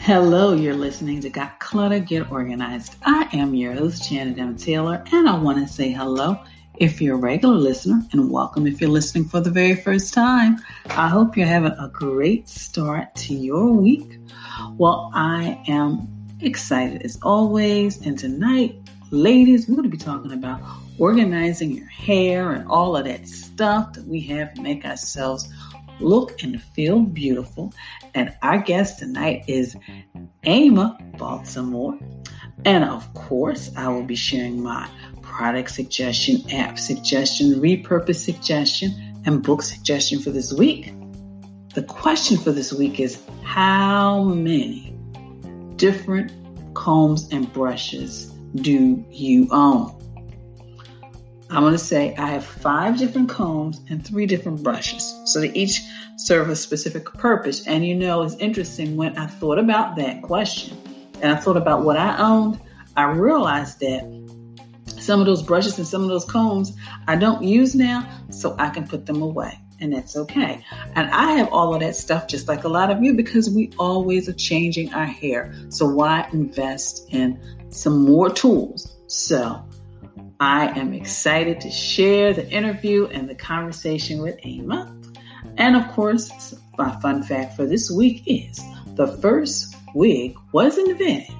Hello, you're listening to Got Clutter, Get Organized. I am your host, Janet M. Taylor, and I want to say hello if you're a regular listener and welcome if you're listening for the very first time. I hope you're having a great start to your week. Well, I am excited as always, and tonight, ladies, we're going to be talking about organizing your hair and all of that stuff that we have to make ourselves look and feel beautiful. And our guest tonight is Ama Baltimore. And of course, I will be sharing my product suggestion, app suggestion, repurpose suggestion, and book suggestion for this week. The question for this week is how many different combs and brushes do you own? I'm going to say I have five different combs and three different brushes. So they each serve a specific purpose. And you know, it's interesting when I thought about that question and I thought about what I owned, I realized that some of those brushes and some of those combs I don't use now, so I can put them away. And that's okay. And I have all of that stuff just like a lot of you because we always are changing our hair. So why invest in some more tools? So I am excited to share the interview and the conversation with Ama. And of course, my fun fact for this week is the first wig was invented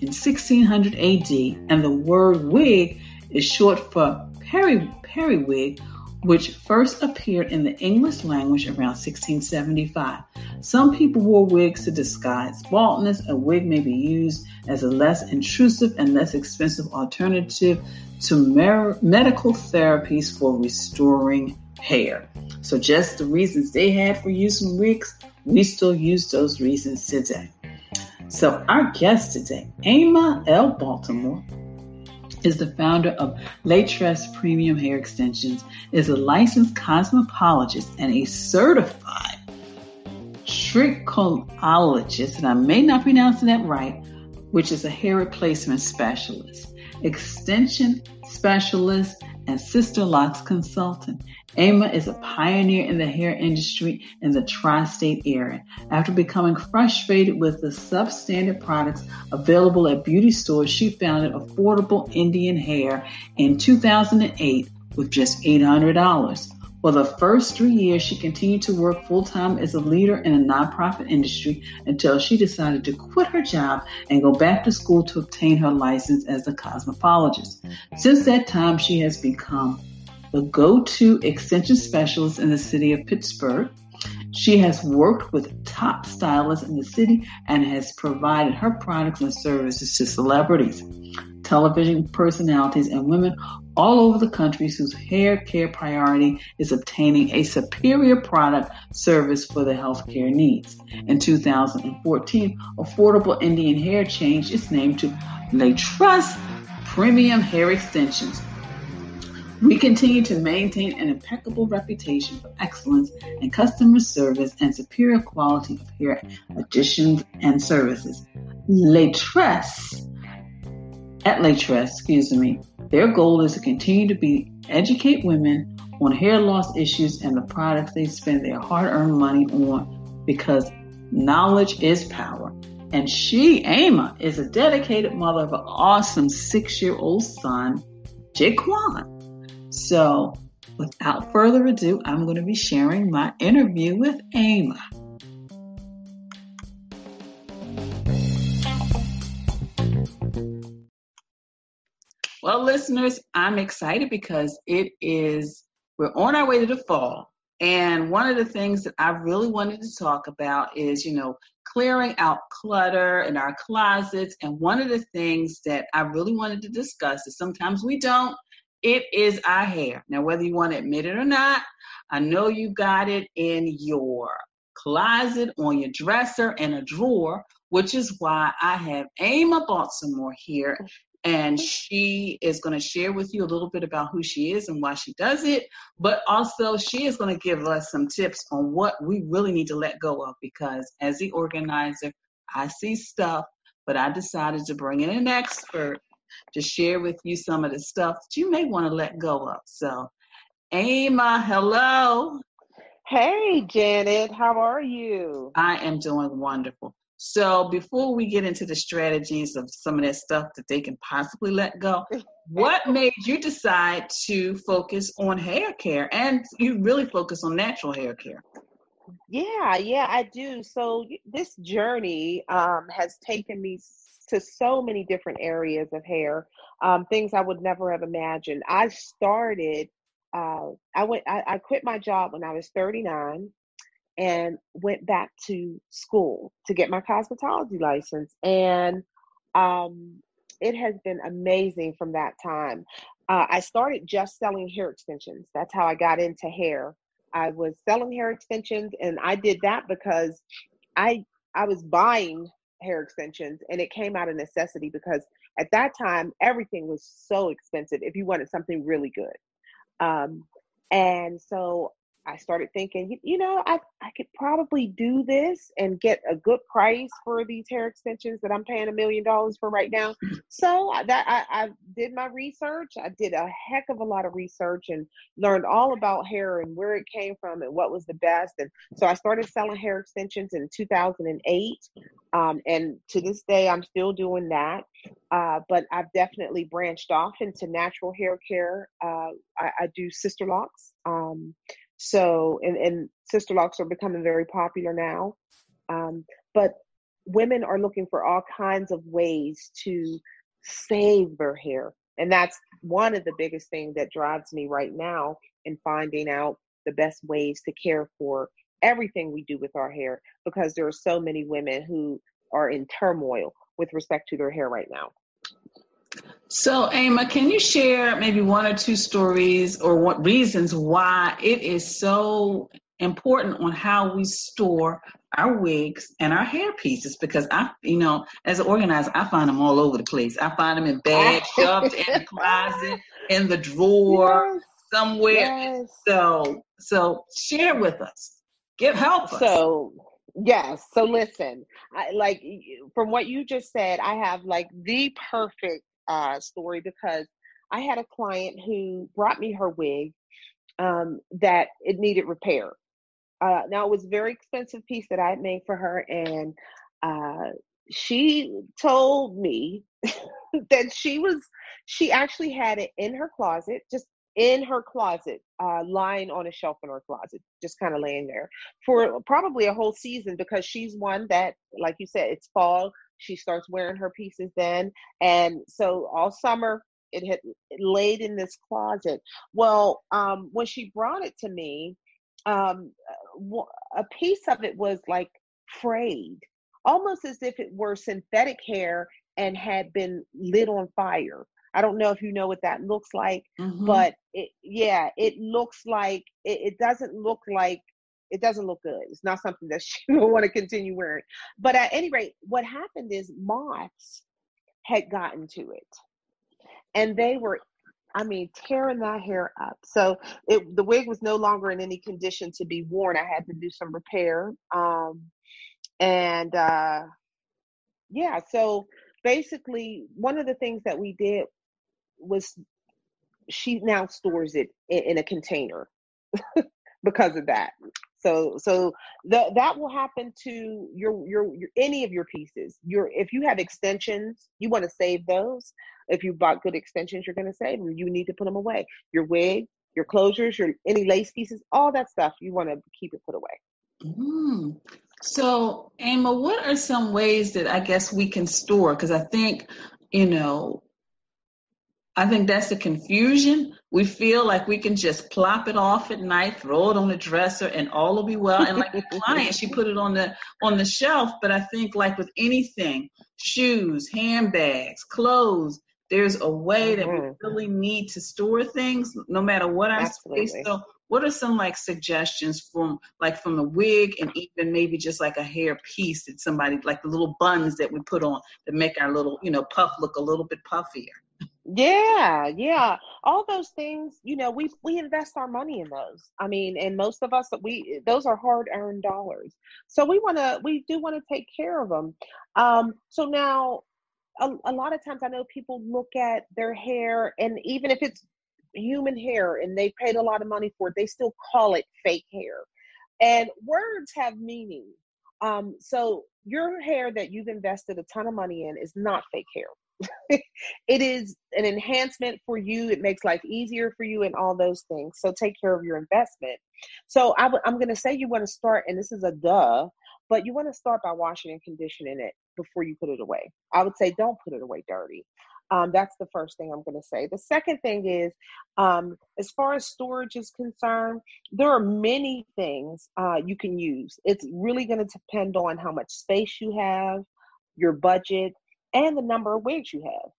in 1600 AD, and the word wig is short for peri periwig, which first appeared in the English language around 1675. Some people wore wigs to disguise baldness. A wig may be used as a less intrusive and less expensive alternative to mer- medical therapies for restoring hair. So, just the reasons they had for using wigs, we still use those reasons today. So, our guest today, Ama L. Baltimore, is the founder of LuTress Premium Hair Extensions, is a licensed cosmetologist and a certified trichotillologist, and I may not pronounce that right, which is a hair replacement specialist, extension specialist, and Sisterlocks consultant. Ama is a pioneer in the hair industry in the tri-state area. After becoming frustrated with the substandard products available at beauty stores, she founded Affordable Indian Hair in 2008 with just $800. For the first three years, she continued to work full time as a leader in a nonprofit industry until she decided to quit her job and go back to school to obtain her license as a cosmetologist. Since that time, she has become the go to extension specialist in the city of Pittsburgh. She has worked with top stylists in the city and has provided her products and services to celebrities, television personalities, and women all over the country whose hair care priority is obtaining a superior product service for their healthcare needs. In 2014, Affordable Indian Hair changed its name to LuTress Premium Hair Extensions we continue to maintain an impeccable reputation for excellence in customer service and superior quality of hair additions and services. LuTress, at LuTress, excuse me, their goal is to continue to be educate women on hair loss issues and the products they spend their hard-earned money on because knowledge is power. And she, Ama, is a dedicated mother of an awesome six-year-old son, Jaquan. So, without further ado, I'm going to be sharing my interview with Ama. Well, listeners, I'm excited because it is, we're on our way to the fall. And one of the things that I really wanted to talk about is, you know, clearing out clutter in our closets. And one of the things that I really wanted to discuss is sometimes we don't it is our hair. Now, whether you want to admit it or not, I know you got it in your closet, on your dresser, in a drawer, which is why I have Ama Baltimore here. And she is going to share with you a little bit about who she is and why she does it. But also, she is going to give us some tips on what we really need to let go of because as the organizer, I see stuff, but I decided to bring in an expert to share with you some of the stuff that you may want to let go of. So, Ama, hello. Hey, Janet, how are you? I am doing wonderful. So, before we get into the strategies of some of that stuff that they can possibly let go, what made you decide to focus on hair care and you really focus on natural hair care? Yeah, yeah, I do. So, this journey um, has taken me to so many different areas of hair, um, things I would never have imagined. I started uh, I went I, I quit my job when I was 39 and went back to school to get my cosmetology license and um, it has been amazing from that time. Uh, I started just selling hair extensions. That's how I got into hair. I was selling hair extensions, and I did that because I I was buying hair extensions, and it came out of necessity because at that time everything was so expensive. If you wanted something really good, um, and so I started thinking, you, you, know, I, I could probably do this and get a good price for these hair extensions that I'm paying a million dollars for right now. So that I, I did my research. I did a heck of a lot of research and learned all about hair and where it came from and what was the best. And so I started selling hair extensions in 2008. Um, and to this day, I'm still doing that. Uh, but I've definitely branched off into natural hair care. Uh, I, I, do Sisterlocks. Um, so, and, and Sisterlocks are becoming very popular now. Um, but women are looking for all kinds of ways to save their hair. And that's one of the biggest things that drives me right now in finding out the best ways to care for everything we do with our hair because there are so many women who are in turmoil with respect to their hair right now. So, Ama, can you share maybe one or two stories or what reasons why it is so important on how we store our wigs and our hair pieces? Because I, you know, as an organizer, I find them all over the place. I find them in bags, shoved in the closet, in the drawer, yes. somewhere. Yes. So, so share with us. Give help us. So, yes. So listen, I, like from what you just said, I have like the perfect uh, story because I had a client who brought me her wig um, that it needed repair. Uh, now it was a very expensive piece that I had made for her, and uh, she told me that she was she actually had it in her closet, just in her closet, uh, lying on a shelf in her closet, just kind of laying there for probably a whole season because she's one that, like you said, it's fall. She starts wearing her pieces then. And so all summer, it had laid in this closet. Well, um, when she brought it to me, um, a piece of it was like frayed, almost as if it were synthetic hair and had been lit on fire. I don't know if you know what that looks like, mm-hmm. but it, yeah, it looks like it, it, doesn't look like it doesn't look good. It's not something that she will want to continue wearing. But at any rate, what happened is moths had gotten to it, and they were, I mean, tearing that hair up. So it, the wig was no longer in any condition to be worn. I had to do some repair, um, and uh, yeah, so basically one of the things that we did was she now stores it in, in a container because of that. So so the, that will happen to your, your your any of your pieces. Your if you have extensions, you want to save those. If you bought good extensions, you're going to save them. You need to put them away. Your wig, your closures, your any lace pieces, all that stuff you want to keep it put away. Mm. So, Ama, what are some ways that I guess we can store? Because I think, you know, I think that's the confusion. We feel like we can just plop it off at night, throw it on the dresser, and all will be well. And like the client, she put it on the on the shelf. But I think like with anything, shoes, handbags, clothes, there's a way that mm-hmm. we really need to store things, no matter what our Absolutely. space. So, what are some like suggestions from like from the wig and even maybe just like a hair piece that somebody like the little buns that we put on to make our little you know puff look a little bit puffier? Yeah, yeah. All those things, you know, we we invest our money in those. I mean, and most of us we those are hard earned dollars. So we want to we do want to take care of them. Um so now a, a lot of times I know people look at their hair and even if it's human hair and they paid a lot of money for it, they still call it fake hair. And words have meaning. Um, so your hair that you've invested a ton of money in is not fake hair. It is an enhancement for you. It makes life easier for you and all those things. So take care of your investment. So i w- I'm going to say you want to start, and this is a duh, but you want to start by washing and conditioning it before you put it away. I would say don't put it away dirty. Um, that's the first thing I'm going to say. The second thing is, um, as far as storage is concerned, there are many things uh, you can use. It's really going to depend on how much space you have, your budget, and the number of wigs you have.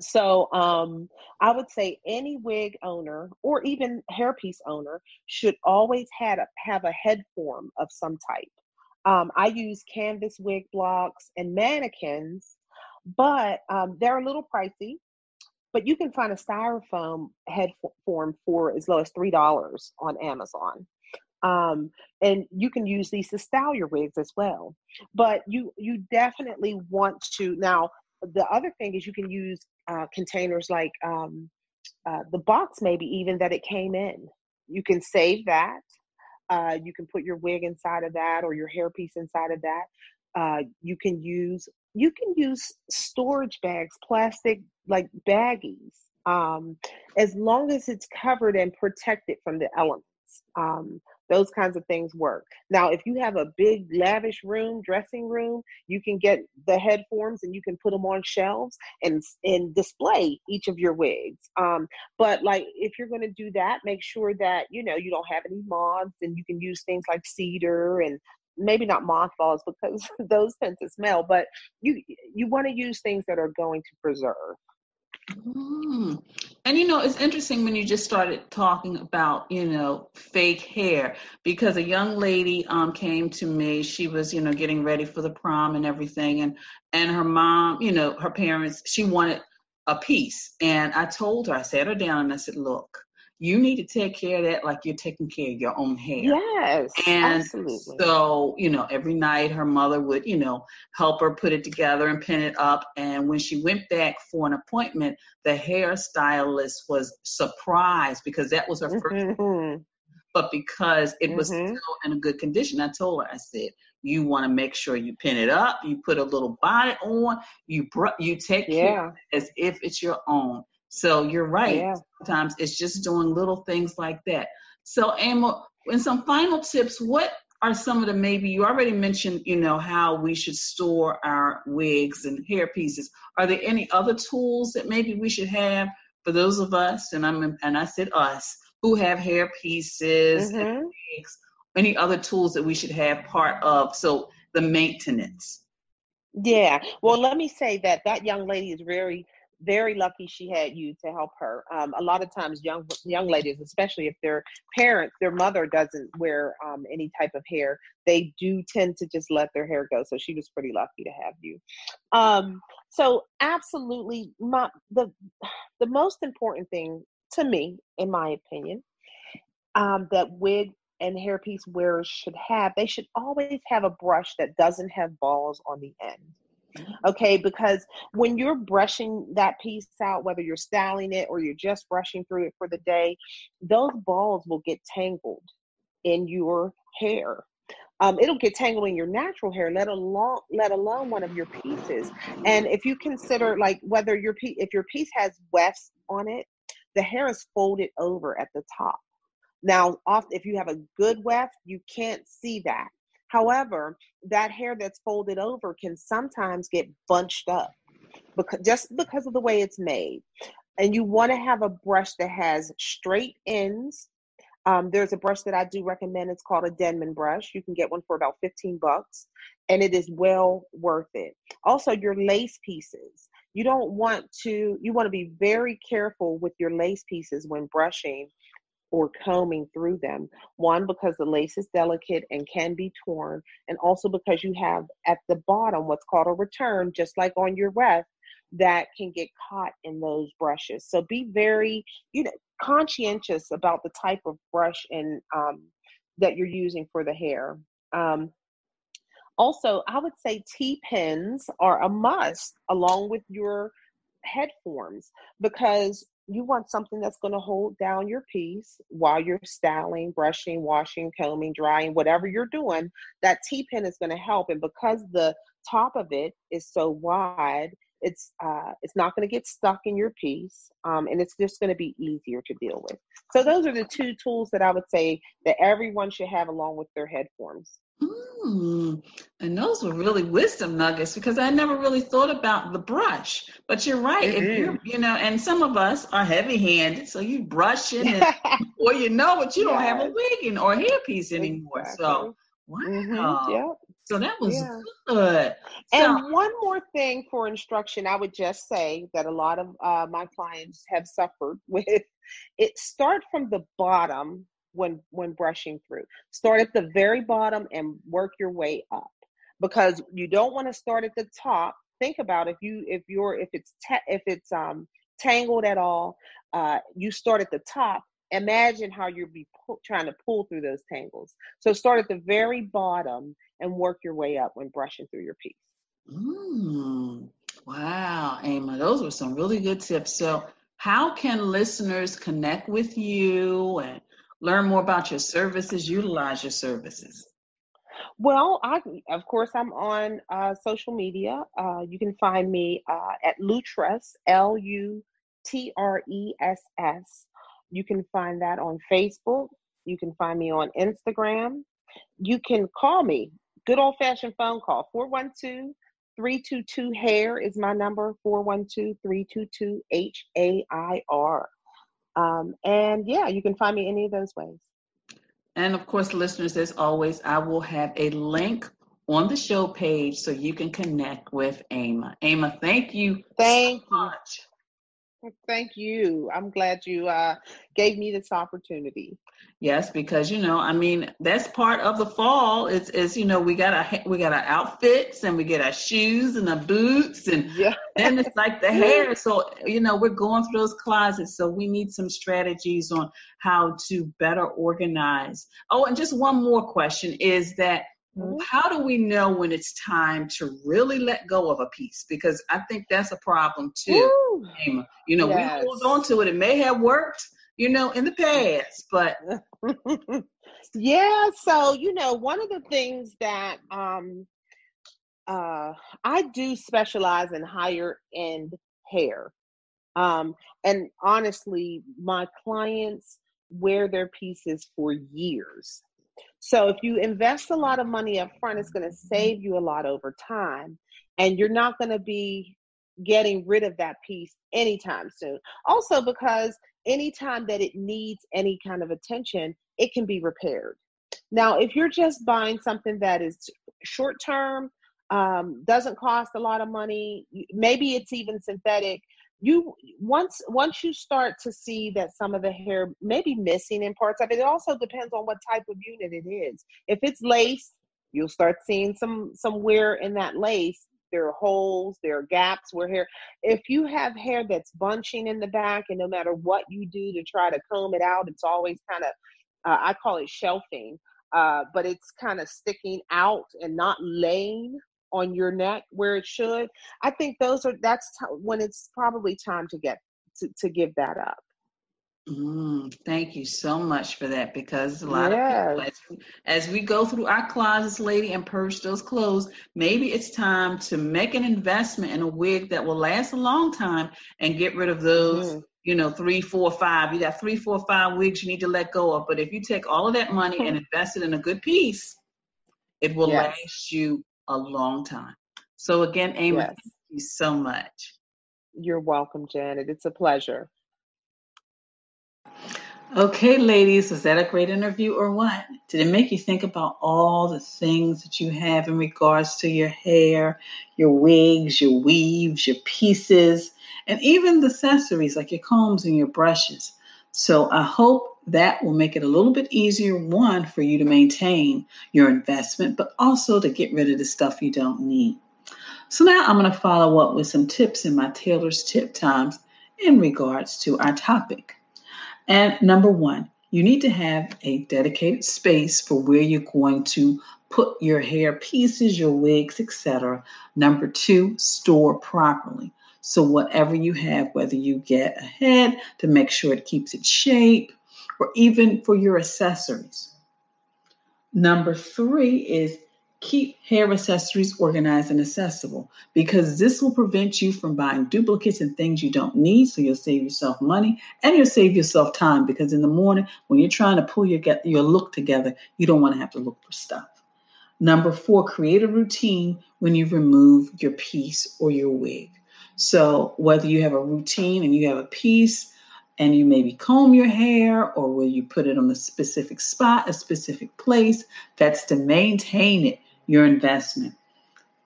So um, I would say any wig owner or even hairpiece owner should always have a, have a head form of some type. Um, I use canvas wig blocks and mannequins, but um, they're a little pricey. But you can find a styrofoam head form for as low as three dollars on Amazon. Um, and you can use these to style your wigs as well. But you you definitely want to now. The other thing is you can use uh, containers like um, uh, the box, maybe even that it came in. You can save that. Uh, you can put your wig inside of that or your hairpiece inside of that. Uh, you can use you can use storage bags, plastic like baggies, um, as long as it's covered and protected from the elements. Um, those kinds of things work. Now, if you have a big, lavish room, dressing room, you can get the head forms and you can put them on shelves and and display each of your wigs. Um, but like, if you're going to do that, make sure that you know you don't have any moths, and you can use things like cedar and maybe not mothballs because those tend to smell. But you you want to use things that are going to preserve. Mm. And you know, it's interesting when you just started talking about, you know, fake hair because a young lady um came to me. She was, you know, getting ready for the prom and everything and and her mom, you know, her parents, she wanted a piece. And I told her, I sat her down and I said, "Look, you need to take care of that like you're taking care of your own hair. Yes. And absolutely. so, you know, every night her mother would, you know, help her put it together and pin it up. And when she went back for an appointment, the hairstylist was surprised because that was her mm-hmm. first. But because it was mm-hmm. still in a good condition, I told her, I said, you want to make sure you pin it up, you put a little bonnet on, you br- you take yeah. care as if it's your own. So you're right. Yeah. Sometimes it's just doing little things like that. So, Emma, in some final tips, what are some of the maybe you already mentioned, you know, how we should store our wigs and hair pieces. Are there any other tools that maybe we should have for those of us, and I'm and I said us, who have hair pieces mm-hmm. and wigs, any other tools that we should have part of so the maintenance? Yeah. Well, let me say that that young lady is very very lucky she had you to help her. Um, a lot of times, young young ladies, especially if their parents, their mother doesn't wear um, any type of hair, they do tend to just let their hair go. So she was pretty lucky to have you. Um, so absolutely, my, the the most important thing to me, in my opinion, um, that wig and hairpiece wearers should have, they should always have a brush that doesn't have balls on the end. Okay, because when you're brushing that piece out, whether you're styling it or you're just brushing through it for the day, those balls will get tangled in your hair. Um, it'll get tangled in your natural hair, let alone let alone one of your pieces. And if you consider like whether your piece, if your piece has wefts on it, the hair is folded over at the top. Now, off if you have a good weft, you can't see that. However, that hair that's folded over can sometimes get bunched up because just because of the way it's made. And you want to have a brush that has straight ends. Um, there's a brush that I do recommend. It's called a Denman brush. You can get one for about 15 bucks, and it is well worth it. Also, your lace pieces. You don't want to, you want to be very careful with your lace pieces when brushing or combing through them. One, because the lace is delicate and can be torn, and also because you have at the bottom what's called a return, just like on your weft, that can get caught in those brushes. So be very, you know, conscientious about the type of brush and um, that you're using for the hair. Um, also, I would say T pins are a must along with your head forms because you want something that's going to hold down your piece while you're styling, brushing, washing, combing, drying, whatever you're doing. That T pin is going to help. And because the top of it is so wide, it's uh, it's not going to get stuck in your piece, um, and it's just going to be easier to deal with. So those are the two tools that I would say that everyone should have along with their head forms. Mm, and those were really wisdom nuggets because I never really thought about the brush. But you're right. Mm-hmm. If you're, you know, and some of us are heavy handed, so you brushing and or you know but you yes. don't have a wig or hairpiece anymore. Exactly. So wow. Mm-hmm. Yep. So that was yeah. good. And so, one more thing for instruction, I would just say that a lot of uh, my clients have suffered with it. Start from the bottom when when brushing through. Start at the very bottom and work your way up because you don't want to start at the top. Think about if you if you're if it's te- if it's um tangled at all, uh, you start at the top. Imagine how you'll be pu- trying to pull through those tangles. So start at the very bottom and work your way up when brushing through your piece. Mm, wow, Ama, those were some really good tips. So, how can listeners connect with you and learn more about your services, utilize your services? Well, I of course I'm on uh, social media. Uh, you can find me uh, at Lutress L U T R E S S. You can find that on Facebook. You can find me on Instagram. You can call me. Good old fashioned phone call 412 322 hair is my number 412 322 H A I R. Um, and yeah, you can find me any of those ways. And of course, listeners, as always, I will have a link on the show page so you can connect with Ama. Ama, thank you thank so much. Thank you. I'm glad you uh, gave me this opportunity. Yes, because you know, I mean, that's part of the fall. It's, it's you know, we got our we got our outfits and we get our shoes and our boots and yeah. Then it's like the hair. So you know, we're going through those closets. So we need some strategies on how to better organize. Oh, and just one more question is that Mm-hmm. How do we know when it's time to really let go of a piece? Because I think that's a problem too. Woo! You know, yes. we hold on to it. It may have worked, you know, in the past, but yeah. So you know, one of the things that um, uh, I do specialize in higher end hair, um, and honestly, my clients wear their pieces for years. So if you invest a lot of money up front, it's going to save you a lot over time. And you're not going to be getting rid of that piece anytime soon. Also, because anytime that it needs any kind of attention, it can be repaired. Now, if you're just buying something that is short term, um, doesn't cost a lot of money, maybe it's even synthetic, you once once you start to see that some of the hair may be missing in parts of it it also depends on what type of unit it is. If it's lace you'll start seeing some some wear in that lace. There are holes there are gaps where hair if you have hair that's bunching in the back and no matter what you do to try to comb it out it's always kind of uh, i call it shelving uh, but it's kind of sticking out and not laying on your neck where it should i think those are that's t- when it's probably time to get to, to give that up Mm, thank you so much for that because a lot yes. of people, as, as, we go through our closets, lady, and purge those clothes, maybe it's time to make an investment in a wig that will last a long time and get rid of those, mm. you know, three, four, five. You got three, four, five wigs you need to let go of. But if you take all of that money and invest it in a good piece, it will yes. last you a long time. So again, Amy, yes. thank you so much. You're welcome, Janet. It's a pleasure. Okay, ladies, was that a great interview or what? Did it make you think about all the things that you have in regards to your hair, your wigs, your weaves, your pieces, and even the accessories like your combs and your brushes? So I hope that will make it a little bit easier, one, for you to maintain your investment, but also to get rid of the stuff you don't need. So now I'm going to follow up with some tips in my Taylor's Tip Times in regards to our topic. And number one, you need to have a dedicated space for where you're going to put your hair pieces, your wigs, etc. Number two, store properly. So, whatever you have, whether you get a head to make sure it keeps its shape, or even for your accessories. Number three is keep hair accessories organized and accessible because this will prevent you from buying duplicates and things you don't need. So you'll save yourself money and you'll save yourself time because in the morning when you're trying to pull your get your look together, you don't want to have to look for stuff. Number four, create a routine when you remove your piece or your wig. So whether you have a routine and you have a piece and you maybe comb your hair or will you put it on a specific spot, a specific place, that's to maintain it, your investment.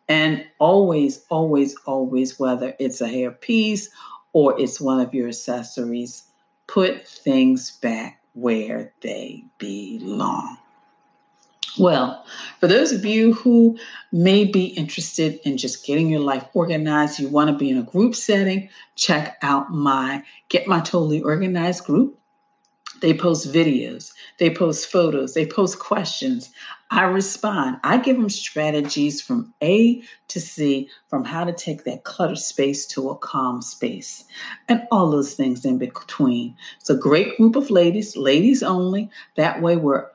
And always, always, always, whether it's a hair piece or it's one of your accessories, put things back where they belong. Well, for those of you who may be interested in just getting your life organized, you want to be in a group setting, check out my Get My Totally Organized group. They post videos, they post photos, they post questions. I respond. I give them strategies from A to C from how to take that cluttered space to a calm space and all those things in between. It's a great group of ladies, ladies only. That way, we're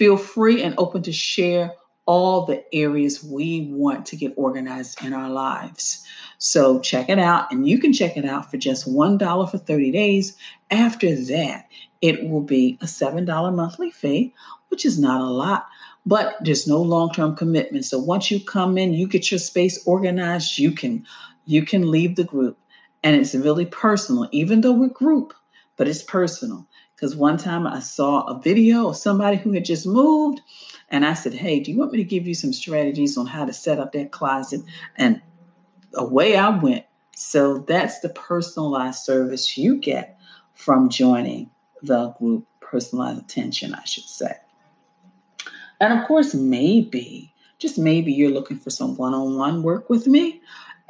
feel free and open to share all the areas we want to get organized in our lives. So check it out, and you can check it out for just $1 for 30 days. After that, it will be a $7 monthly fee, which is not a lot, but there's no long-term commitment. So once you come in, you get your space organized, you can you can leave the group. And it's really personal, even though we're group, but it's personal. Because one time I saw a video of somebody who had just moved, and I said, Hey, do you want me to give you some strategies on how to set up that closet? And away I went. So that's the personalized service you get from joining the group, personalized attention, I should say. And of course, maybe, just maybe you're looking for some one on one work with me.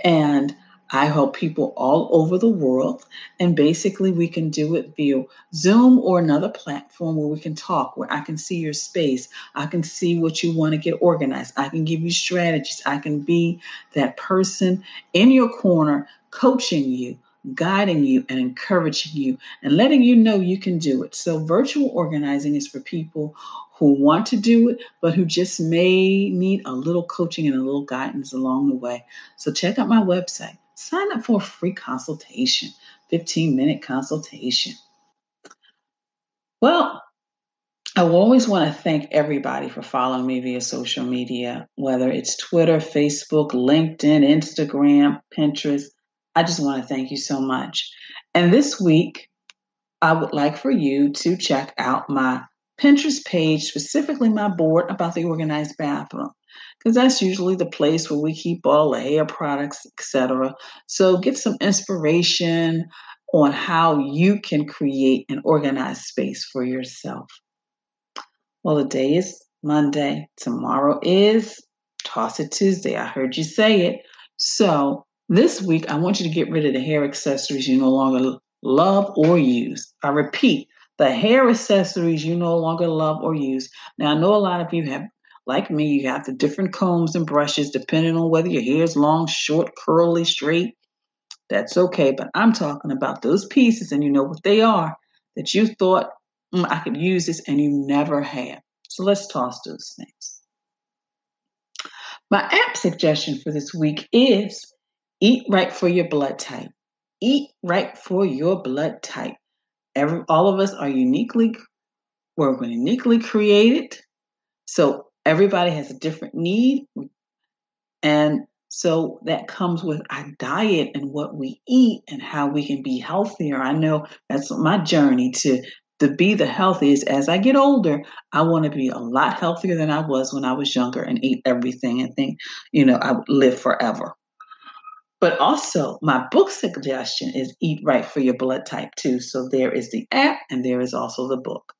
And I help people all over the world. And basically, we can do it via Zoom or another platform where we can talk, where I can see your space. I can see what you want to get organized. I can give you strategies. I can be that person in your corner, coaching you, guiding you, and encouraging you, and letting you know you can do it. So, virtual organizing is for people who want to do it, but who just may need a little coaching and a little guidance along the way. So, check out my website sign up for a free consultation, 15 minute consultation. Well, I always want to thank everybody for following me via social media, whether it's Twitter, Facebook, LinkedIn, Instagram, Pinterest. I just want to thank you so much. And this week, I would like for you to check out my Pinterest page, specifically my board about the organized bathroom because that's usually the place where we keep all the hair products, etc. So get some inspiration on how you can create an organized space for yourself. Well, the day is Monday. Tomorrow is Toss It Tuesday. I heard you say it. So this week, I want you to get rid of the hair accessories you no longer love or use. I repeat, the hair accessories you no longer love or use. Now, I know a lot of you have like me, you have the different combs and brushes depending on whether your hair is long, short, curly, straight. That's okay. But I'm talking about those pieces, and you know what they are that you thought mm, I could use this, and you never have. So let's toss those things. My app suggestion for this week is eat right for your blood type. Eat right for your blood type. Every, all of us are uniquely, we're uniquely created. So everybody has a different need. And so that comes with our diet and what we eat and how we can be healthier. I know that's my journey to to be the healthiest as I get older. I want to be a lot healthier than I was when I was younger and eat everything and think, you know, I would live forever. But also, my book suggestion is Eat Right for Your Blood Type too. So there is the app and there is also the book.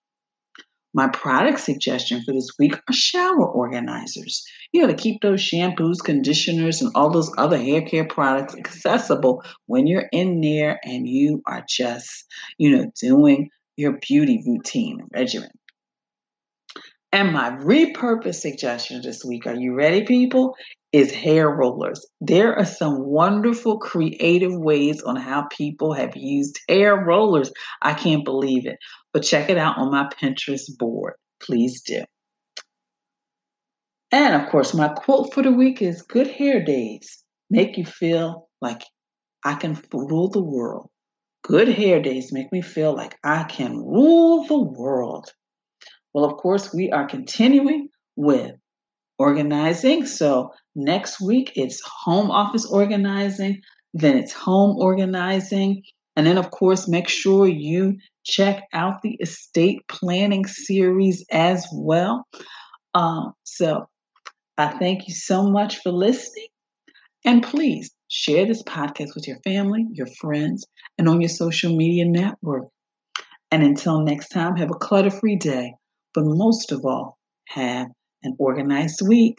My product suggestion for this week are shower organizers. You know, to keep those shampoos, conditioners, and all those other hair care products accessible when you're in there and you are just, you know, doing your beauty routine regimen. And my repurpose suggestion this week, are you ready, people? is hair rollers. There are some wonderful creative ways on how people have used hair rollers. I can't believe it. But check it out on my Pinterest board. Please do. And of course, my quote for the week is Good hair days make you feel like I can rule the world. Good hair days make me feel like I can rule the world. Well, of course, we are continuing with organizing. So next week it's home office organizing, then it's home organizing. And then, of course, make sure you check out the estate planning series as well. Um, so I thank you so much for listening. And please share this podcast with your family, your friends, and on your social media network. And until next time, have a clutter free day. But most of all, have an organized week.